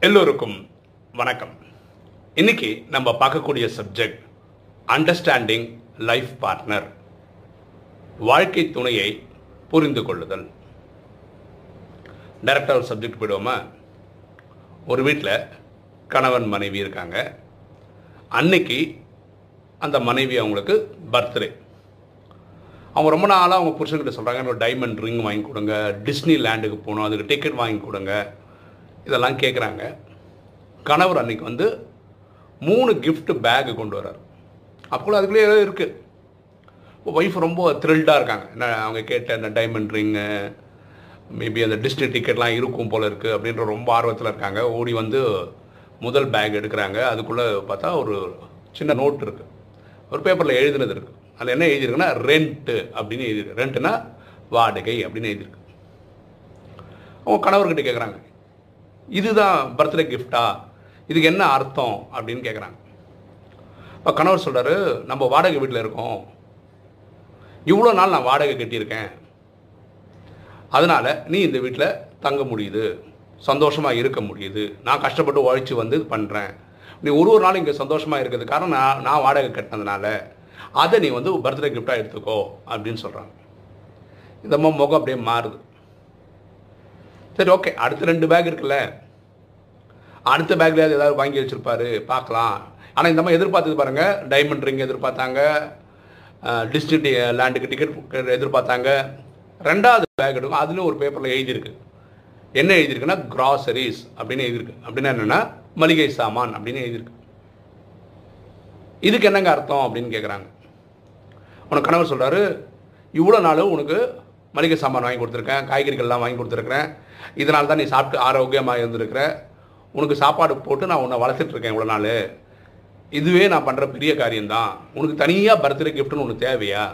எல்லோருக்கும் வணக்கம். இன்னைக்கு நம்ம பார்க்கக்கூடிய சப்ஜெக்ட் அண்டர்ஸ்டாண்டிங் லைஃப் பார்ட்னர் வாழ்க்கை துணையை புரிந்து கொள்ளுதல். டைரக்டாக ஒரு சப்ஜெக்ட் போயிடுவோமா? ஒரு வீட்டில் கணவன் மனைவி இருக்காங்க. அன்னைக்கு அந்த மனைவி அவங்களுக்கு பர்த்டே அவங்க ரொம்ப நாளாக அவங்க புருஷன்கிட்ட சொல்கிறாங்க டைமண்ட் ரிங் வாங்கி கொடுங்க டிஸ்னி லேண்டுக்கு போகணும் அதுக்கு டிக்கெட் வாங்கி கொடுங்க. இதெல்லாம் கேட்குறாங்க கணவர் அன்றைக்கி வந்து மூணு கிஃப்ட் பேக்கு கொண்டு வர்றார். அப்போ அதுக்குள்ளே ஏதோ இருக்குது ஒய்ஃப் ரொம்ப த்ரில்டாக இருக்காங்க. என்ன அவங்க கேட்ட அந்த டைமண்ட் ரிங்கு மேபி அந்த டிஸ்னி டிக்கெட்லாம் இருக்கும் போல் இருக்குது அப்படின்ற ரொம்ப ஆர்வத்தில் இருக்காங்க. ஓடி வந்து முதல் பேக் எடுக்கிறாங்க. அதுக்குள்ளே பார்த்தா ஒரு சின்ன நோட் இருக்குது ஒரு பேப்பரில் எழுதுனது இருக்குது அதில் என்ன எழுதியிருக்குன்னா ரெண்ட்டு அப்படின்னு எழுதியிருக்கு. ரெண்ட்டுனா வாடகை அப்படின்னு எழுதியிருக்கு. அவங்க கணவர்கிட்ட கேட்குறாங்க இதுதான் பர்த்டே கிஃப்டா இதுக்கு என்ன அர்த்தம் அப்படின்னு கேட்குறாங்க இப்போ கணவர் சொல்கிறாரு நம்ம வாடகை வீட்டில் இருக்கோம். இவ்வளோ நாள் நான் வாடகை கட்டியிருக்கேன். அதனால் நீ இந்த வீட்டில் தங்க முடியுது சந்தோஷமாக இருக்க முடியுது. நான் கஷ்டப்பட்டு உழைச்சி வந்து இது பண்ணுறேன் நீ ஒரு ஒரு நாள் இங்கே சந்தோஷமாக இருக்கிறது காரணம் நான் நான் வாடகை கட்டினதுனால அதை நீ வந்து பர்த்டே கிஃப்டாக எடுத்துக்கோ அப்படின்னு சொல்கிறாங்க இந்த முகம் அப்படியே மாறுது. சரி ஓகே அடுத்த ரெண்டு பேக் இருக்குல்ல. அடுத்த பேக்லேயாவது ஏதாவது வாங்கி வச்சுருப்பாரு பார்க்கலாம். ஆனால் இந்த மாதிரி எதிர்பார்த்தது பாருங்கள் டைமண்ட் ரிங் எதிர்பார்த்தாங்க. டிஸ்ட்ரிக்ட் லேண்டுக்கு டிக்கெட் எதிர்பார்த்தாங்க. ரெண்டாவது பேக் எடுக்கும் அதுலேயும் ஒரு பேப்பரில் எழுதியிருக்கு. என்ன எழுதியிருக்குன்னா கிராசரிஸ் அப்படின்னு எழுதியிருக்கு. அப்படின்னா என்னென்னா மளிகை சாமான் அப்படின்னு எழுதியிருக்கு. இதுக்கு என்னங்க அர்த்தம் அப்படின்னு கேட்குறாங்க உனக்கு கணவர் சொல்கிறாரு இவ்வளோ நாள் உனக்கு மளிகை சாமான் வாங்கி கொடுத்துருக்கேன் காய்கறிகள்லாம் வாங்கி கொடுத்துருக்குறேன். இதனால தான் நீ சாப்பிட்டு ஆரோக்கியமாக இருந்திருக்கிற. உனக்கு சாப்பாடு போட்டு நான் உன்னை வளர்த்துட்ருக்கேன் இவ்வளோ நாள். இதுவே நான் பண்ணுற பெரிய காரியம்தான். உனக்கு தனியாக பர்த்டே கிஃப்ட்னு ஒன்று தேவையா?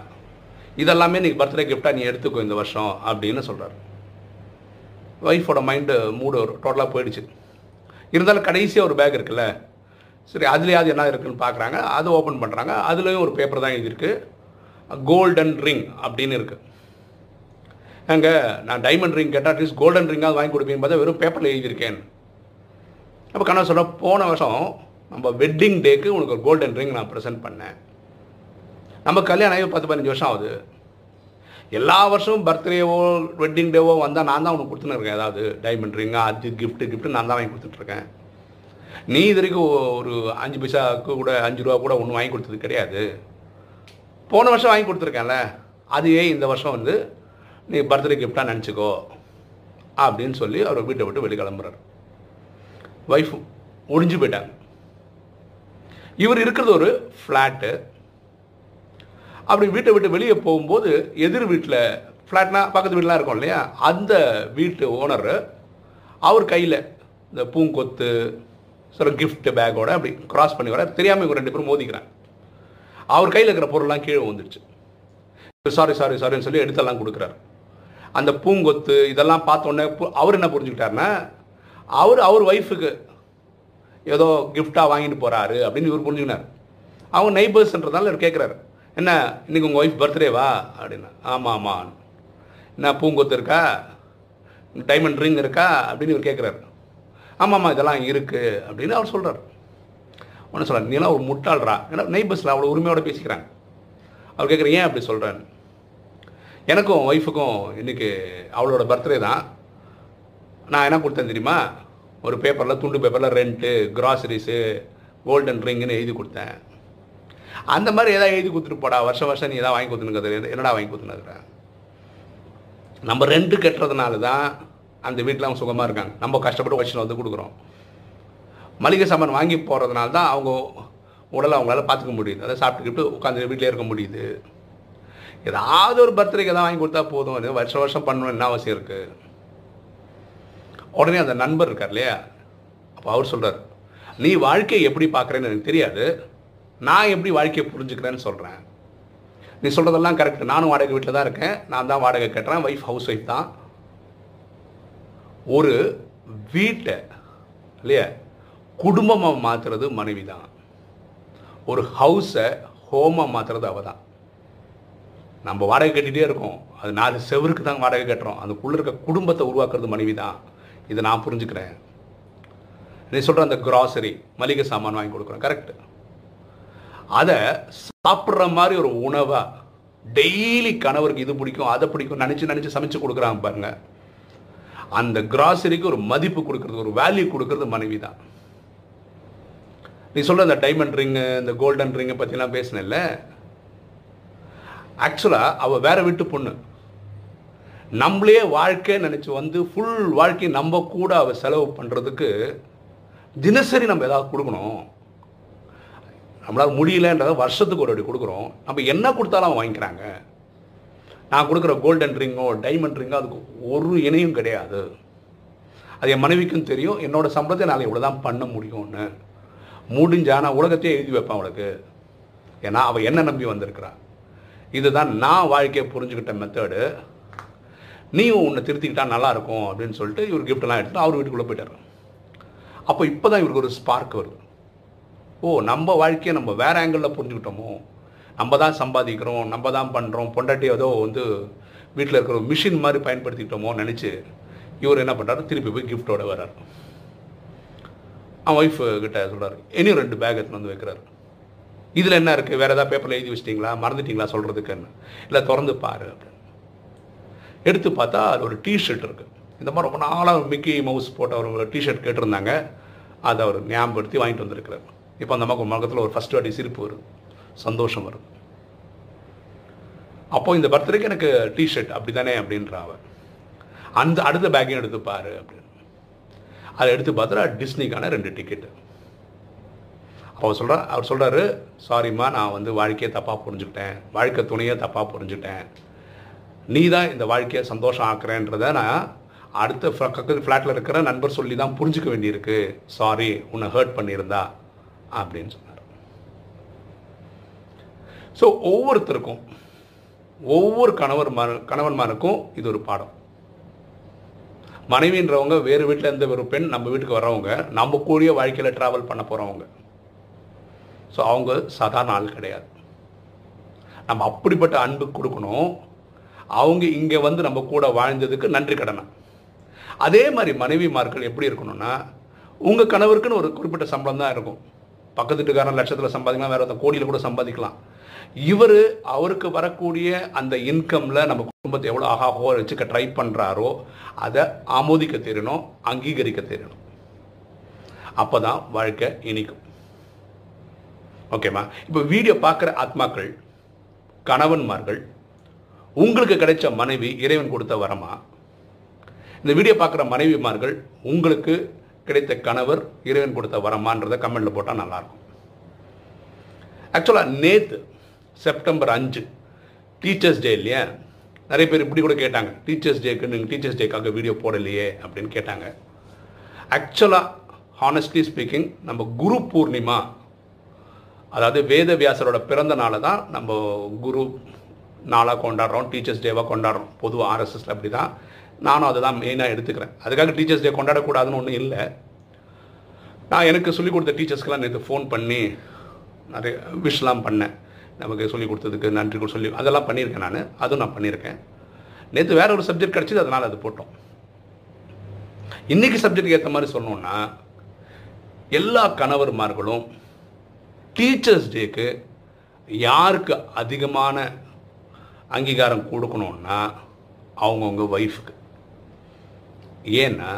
இதெல்லாமே நீ பர்த்டே கிஃப்டாக நீ எடுத்துக்கோ இந்த வருஷம் அப்படின்னு சொல்கிறார் ஒய்ஃபோட மைண்டு மூடு டோட்டலாக போயிடுச்சு. இருந்தாலும் கடைசியாக ஒரு பேக் இருக்குல்ல சரி அதுலேயாவது என்ன இருக்குதுன்னு பார்க்குறாங்க அது ஓப்பன் பண்ணுறாங்க அதுலேயும் ஒரு பேப்பர் தான் எழுதியிருக்கு. கோல்டன் ரிங் அப்படின்னு இருக்குது ஏங்க நான் டைமண்ட் ரிங் கேட்டால் அட்லீஸ்ட் கோல்டன் ரிங்காவது வாங்கி கொடுப்பீங்கன்னு பார்த்தா வெறும் பேப்பரில் எழுதியிருக்கேன். அப்போ கண்ணா சொல்ல போன வருஷம் நம்ம வெட்டிங் டேக்கு உனக்கு ஒரு கோல்டன் ரிங் நான் ப்ரெசென்ட் பண்ணேன். நம்ம கல்யாணம் ஆகி பத்து பதினஞ்சு வருஷம் ஆகுது. எல்லா வருஷமும் பர்த்டேவோ வெட்டிங் டேவோ வந்தால் நான் தான் உனக்கு கொடுத்துன்னு இருக்கேன். ஏதாவது டைமண்ட் ரிங்காக அது கிஃப்ட்டு கிஃப்ட்டு நான் தான் வாங்கி கொடுத்துட்ருக்கேன் நீ இது வரைக்கும் ஒரு அஞ்சு பைசாவுக்கு கூட அஞ்சு ரூபா கூட ஒன்றும் வாங்கி கொடுத்தது கிடையாது. போன வருஷம் வாங்கி கொடுத்துருக்கேன்ல அதுவே இந்த வருஷம் வந்து நீ பர்த்டே கிஃப்டாக நினச்சிக்கோ அப்படின்னு சொல்லி அவர் வீட்டை விட்டு வெளியே கிளம்புறாரு. ஒய்ஃப் ஒடிஞ்சு போயிட்டாங்க. இவர் இருக்கிறது ஒரு ஃப்ளாட்டு அப்படி வீட்டை விட்டு வெளியே போகும்போது எதிர் வீட்டில் ஃப்ளாட்னா பக்கத்து வீட்டெலாம் இருக்கும் இல்லையா? அந்த வீட்டு ஓனர் அவர் கையில் இந்த பூங்கொத்து சில கிஃப்ட்டு பேக்கோட அப்படி கிராஸ் பண்ணி வர தெரியாமல் இவங்க ரெண்டு பேரும் மோதிக்கிறாங்க. அவர் கையில் இருக்கிற பொருள்லாம் கீழே வந்துடுச்சு சாரி சாரி சாரின்னு சொல்லி எடுத்தெல்லாம் கொடுக்குறாரு. அந்த பூங்கொத்து இதெல்லாம் பார்த்த உடனே அவர் என்ன புரிஞ்சுக்கிட்டாருன்னா அவர் அவர் ஒய்ஃபுக்கு ஏதோ கிஃப்டாக வாங்கிட்டு போகிறாரு அப்படின்னு இவர் புரிஞ்சுக்கினார். அவங்க நெய்பர்ஸ்ன்றதால இவர் கேட்குறாரு என்ன இன்றைக்கி உங்கள் ஒய்ஃப் பர்த்டேவா அப்படின்னா. ஆமாம் ஆமாம் என்ன பூங்கொத்து இருக்கா? டைமண்ட் ரிங் இருக்கா? அப்படின்னு இவர் கேட்குறாரு ஆமாம்மா இதெல்லாம் இருக்குது அப்படின்னு அவர் சொல்கிறார் ஒன்று சொல்கிறார் நீலாம் ஒரு முட்டாளரா. ஏன்னா நெய்பர்ஸில் அவ்வளோ உரிமையோடு பேசிக்கிறாங்க. அவர் கேட்குற ஏன் அப்படி சொல்கிறேன்னு எனக்கும் ஒய்ஃபுக்கும் இன்றைக்கி அவளோட பர்த்டே தான். நான் என்ன கொடுத்தேன் தெரியுமா? ஒரு பேப்பரில் துண்டு பேப்பரில் ரெண்ட்டு கிராசரிஸு கோல்டன் ரிங்குன்னு எழுதி கொடுத்தேன். அந்த மாதிரி ஏதாவது எழுதி கொடுத்துட்டு போடா வருஷம் வருஷம் நீ எதாவது வாங்கி கொடுத்துனுங்கிறது என்னடா வாங்கி கொடுத்துனுக்குற நம்ம ரெண்டு கட்டுறதுனால தான் அந்த வீட்டில் அவங்க சுகமாக இருக்காங்க. நம்ம கஷ்டப்பட்டு வச்சுன்னு வந்து கொடுக்குறோம். மளிகை சாமான் வாங்கி போகிறதுனால தான் அவங்க உடலை அவங்களால பார்த்துக்க முடியுது. அதை சாப்பிட்டுக்கிட்டு உட்காந்து வீட்டிலே இருக்க முடியுது. ஏதாவது ஒரு பர்த்டேக்கு தான் வாங்கி கொடுத்தா போதும். அது வருஷம் வருஷம் பண்ணணும் என்ன அவசியம் இருக்குது உடனே அந்த நண்பர் இருக்கார் இல்லையா? அப்போ அவர் சொல்கிறார் நீ வாழ்க்கையை எப்படி பார்க்குறேன்னு எனக்கு தெரியாது. நான் எப்படி வாழ்க்கையை புரிஞ்சுக்கிறேன்னு சொல்கிறேன் நீ சொல்கிறதெல்லாம் கரெக்ட் நானும் வாடகை வீட்டில் தான் இருக்கேன். நான் தான் வாடகை கட்டுறேன். ஒய்ஃப் ஹவுஸ் ஒய்ஃப் தான். ஒரு வீட்டை இல்லையா? குடும்பமாக மாற்றுறது மனைவி தான் ஒரு ஹவுஸை ஹோமாக மாற்றுறது அவள் தான் நம்ம வாடகை கட்டிகிட்டே இருக்கோம். அது நாலு செவருக்கு தான் வாடகை கட்டுறோம். அதுக்குள்ளே இருக்க குடும்பத்தை உருவாக்குறது மனைவி தான். இதை நான் புரிஞ்சுக்கிறேன். நீ சொல்கிற அந்த கிராசரி மளிகை சாமான் வாங்கி கொடுக்குறோம். கரெக்டு அதை சாப்பிட்ற மாதிரி ஒரு உணவாக டெய்லி கணவருக்கு இது பிடிக்கும் அதை பிடிக்கும் நினச்சி நினச்சி சமைச்சு கொடுக்குறாங்க பாருங்க. அந்த கிராசரிக்கு ஒரு மதிப்பு கொடுக்கறது ஒரு வேல்யூ கொடுக்கறது மனைவி தான். நீ சொல்கிற அந்த டைமண்ட் ரிங்கு இந்த கோல்டன் ரிங்கை பற்றிலாம் பேசினல்ல ஆக்சுவலாக அவள் வேற வீட்டு பொண்ணு. நம்மளே வாழ்க்கை நினச்சி வந்து ஃபுல் வாழ்க்கை நம்ம கூட அவள் செலவு பண்ணுறதுக்கு தினசரி நம்ம ஏதாவது கொடுக்கணும். நம்மளால் முடியலன்றதை வருஷத்துக்கு ஒரு அடி கொடுக்குறோம். நம்ம என்ன கொடுத்தாலும் அவன் வாங்கிக்கிறாங்க. நான் கொடுக்குற கோல்டன் ரிங்கோ டைமண்ட் ரிங்கோ அதுக்கு ஒரு இணையும் கிடையாது. அது என் மனைவிக்கும் தெரியும். என்னோட சம்பளத்தை நான் இவ்வளோ தான் பண்ண முடியும்னு. முடிஞ்சா நான் உலகத்தையே எழுதி வைப்பேன் அவளுக்கு. ஏன்னா அவள் என்ன நம்பி வந்திருக்கிறா. இதுதான் நான் வாழ்க்கையை புரிஞ்சுக்கிட்ட மெத்தடு நீயும் உன்னை திருத்திக்கிட்டா நல்லாயிருக்கும் அப்படின்னு சொல்லிட்டு இவர் கிஃப்ட்லாம் எடுத்துகிட்டு அவர் வீட்டுக்குள்ளே போயிட்டார். அப்போ இப்போ தான் இவருக்கு ஒரு ஸ்பார்க் வருது. ஓ நம்ம வாழ்க்கையை நம்ம வேறு ஆங்கிளில் புரிஞ்சுக்கிட்டோமோ? நம்ம தான் சம்பாதிக்கிறோம் நம்ம தான் பண்ணுறோம் பொண்டாட்டி ஏதோ வந்து வீட்டில் இருக்கிற ஒரு மிஷின் மாதிரி பயன்படுத்திக்கிட்டோமோ நினச்சி இவர் என்ன பண்ணுறாரு திருப்பி போய் கிஃப்டோட வர்றார். அவன் ஒய்ஃபு கிட்ட சொல்கிறார் இனியும் ரெண்டு பேக் எடுத்துன்னு வந்து வைக்கிறாரு. இதில் என்ன இருக்குது வேறு ஏதாவது பேப்பரில் எழுதி வச்சிட்டிங்களா? மறந்துட்டிங்களா? சொல்கிறதுக்குன்னு இல்லை திறந்து பாரு அப்படின்னு. எடுத்து பார்த்தா அது ஒரு டிஷர்ட் இருக்குது இந்த மாதிரி ரொம்ப நாளாக மிக்கி மவுஸ் போட்ட ஒரு டிஷர்ட் கேட்டிருந்தாங்க. அதை அவர் ஞாபகப்படுத்தி வாங்கிட்டு வந்திருக்கிறார். இப்போ அந்த மக்கள் முகத்தில் ஒரு ஃபஸ்ட் வாட்டி சிரிப்பு வருது சந்தோஷம் வருது அப்போது இந்த பர்த்டேக்கு எனக்கு டிஷர்ட் அப்படி தானே அப்படின்ற அவ. அந்த அடுத்த பேக்கையும் எடுத்து பாரு அப்படின்னு. அதை எடுத்து பார்த்தா டிஸ்னிக்கான ரெண்டு டிக்கெட்டு அவர் சொல்கிறார் அவர் சொல்கிறாரு சாரிம்மா நான் வந்து வாழ்க்கையை தப்பாக புரிஞ்சுக்கிட்டேன். வாழ்க்கை துணையை தப்பாக புரிஞ்சுக்கிட்டேன். நீ தான் இந்த வாழ்க்கையை சந்தோஷம் ஆக்குறேன்றத நான் அடுத்த ஃப்ளாட்டில் இருக்கிற நண்பர் சொல்லி தான் புரிஞ்சுக்க வேண்டியிருக்கு. சாரி உன்னை ஹர்ட் பண்ணியிருந்தா அப்படின்னு சொன்னார். ஸோ ஒவ்வொருத்தருக்கும் ஒவ்வொரு கணவர் கணவன்மாருக்கும் இது ஒரு பாடம். மனைவின்றவங்க வேறு வீட்டில் இருந்த ஒரு பெண் நம்ம வீட்டுக்கு வர்றவங்க நம்ம கூடிய வாழ்க்கையில் ட்ராவல் பண்ண போகிறவங்க ஸோ அவங்க சாதாரண ஆள் கிடையாது. நம்ம அப்படிப்பட்ட அன்பு கொடுக்கணும். அவங்க இங்கே வந்து நம்ம கூட வாழ்ந்ததுக்கு நன்றி கடனை அதே மாதிரி மனைவிமார்கள் எப்படி இருக்கணும்னா உங்கள் கணவருக்குன்னு ஒரு குறிப்பிட்ட சம்பளம் தான் இருக்கும். பக்கத்து வீட்டுக்காரன் லட்சத்தில் சம்பாதிக்கலாம் வேறு ஒருத்தன் கோடியில் கூட சம்பாதிக்கலாம். இவர் அவருக்கு வரக்கூடிய அந்த இன்கமில் நம்ம குடும்பத்தை எவ்வளோ ஆகாகோ வச்சுக்க ட்ரை பண்ணுறாரோ அதை ஆமோதிக்க தெரியணும் அங்கீகரிக்க தெரியணும் அப்போ தான் வாழ்க்கை இனிக்கும். ஓகேம்மா இப்போ வீடியோ பார்க்குற ஆத்மாக்கள் கணவன்மார்கள் உங்களுக்கு கிடைச்ச மனைவி இறைவன் கொடுத்த வரமா? இந்த வீடியோ பார்க்குற மனைவிமார்கள் உங்களுக்கு கிடைத்த கணவர் இறைவன் கொடுத்த வரமான்றதை கமெண்ட்டில் போட்டால் நல்லாயிருக்கும் ஆக்சுவலாக நேற்று செப்டம்பர் அஞ்சு டீச்சர்ஸ் டே இல்லையா? நிறைய பேர் இப்படி கூட கேட்டாங்க. டீச்சர்ஸ் டேக்கு நீங்கள் டீச்சர்ஸ் டேக்காக வீடியோ போடலையே அப்படின்னு கேட்டாங்க. ஆக்சுவலாக ஹானஸ்ட்லி ஸ்பீக்கிங் நம்ம குரு பூர்ணிமா அதாவது வேதவியாசரோட பிறந்த நாளை தான் நம்ம குரு நாளாக கொண்டாடுறோம் டீச்சர்ஸ் டேவாக கொண்டாடுறோம். பொதுவாக ஆர்எஸ்எஸில் அப்படி தான் நானும் அதை தான் மெயினாக எடுத்துக்கிறேன். அதுக்காக டீச்சர்ஸ் டே கொண்டாடக்கூடாதுன்னு ஒன்றும் இல்லை. நான் எனக்கு சொல்லிக் கொடுத்த டீச்சர்ஸ்க்கெல்லாம் நேற்று ஃபோன் பண்ணி நிறைய விஷலாம் பண்ணேன். நமக்கு சொல்லிக் கொடுத்ததுக்கு நன்றி கூட சொல்லி அதெல்லாம் பண்ணியிருக்கேன் நான். அதுவும் நான் பண்ணியிருக்கேன். நேற்று வேற ஒரு சப்ஜெக்ட் கிடச்சிது அதனால் அது போட்டோம். இன்னைக்கு சப்ஜெக்ட் ஏற்ற மாதிரி சொன்னோன்னா எல்லா கணவர்மார்களும் டீச்சர்ஸ் டேக்கு யாருக்கு அதிகமான அங்கீகாரம் கொடுக்கணுன்னா அவங்கவுங்க ஒய்ஃபுக்கு ஏன்னா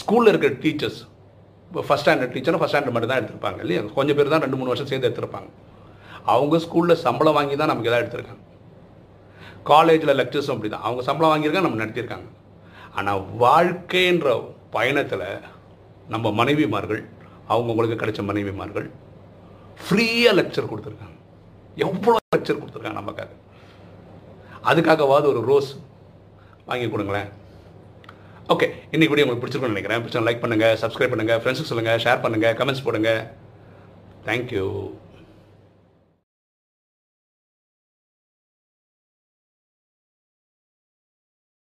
ஸ்கூலில் இருக்கிற டீச்சர்ஸ் இப்போ ஃபஸ்ட் ஸ்டாண்டர்ட் டீச்சரும் ஃபஸ்ட் ஸ்டாண்டர்ட் மட்டும் தான் எடுத்திருப்பாங்க இல்லையா? கொஞ்சம் பேர் தான் ரெண்டு மூணு வருஷம் சேர்ந்து எடுத்திருப்பாங்க. அவங்க ஸ்கூலில் சம்பளம் வாங்கி தான் நமக்கு எதாவது எடுத்திருக்காங்க. காலேஜில் லெக்சர்ஸும் அப்படி தான் அவங்க சம்பளம் வாங்கியிருக்காங்க நம்ம நடத்தியிருக்காங்க. ஆனால் வாழ்க்கைன்ற பயணத்தில் நம்ம மனைவிமார்கள் அவங்கவுங்களுக்கு கிடைச்ச மனைவிமார்கள் ஃப்ரீயாக லெக்சர் கொடுத்துருக்காங்க. எவ்வளோ லெக்சர் கொடுத்துருக்காங்க நமக்காக? அதுக்காகவாது ஒரு ரோஸ் வாங்கி கொடுங்களேன். ஓகே இன்னைக்கு வீடியோ உங்களுக்கு பிடிச்சிருக்கும்னு நினைக்கிறேன். பிடிச்சா லைக் பண்ணுங்கள் சப்ஸ்கிரைப் பண்ணுங்கள் ஃப்ரெண்ட்ஸுக்கு சொல்லுங்கள் ஷேர் பண்ணுங்கள் கமெண்ட்ஸ் போடுங்கள் தேங்க்யூ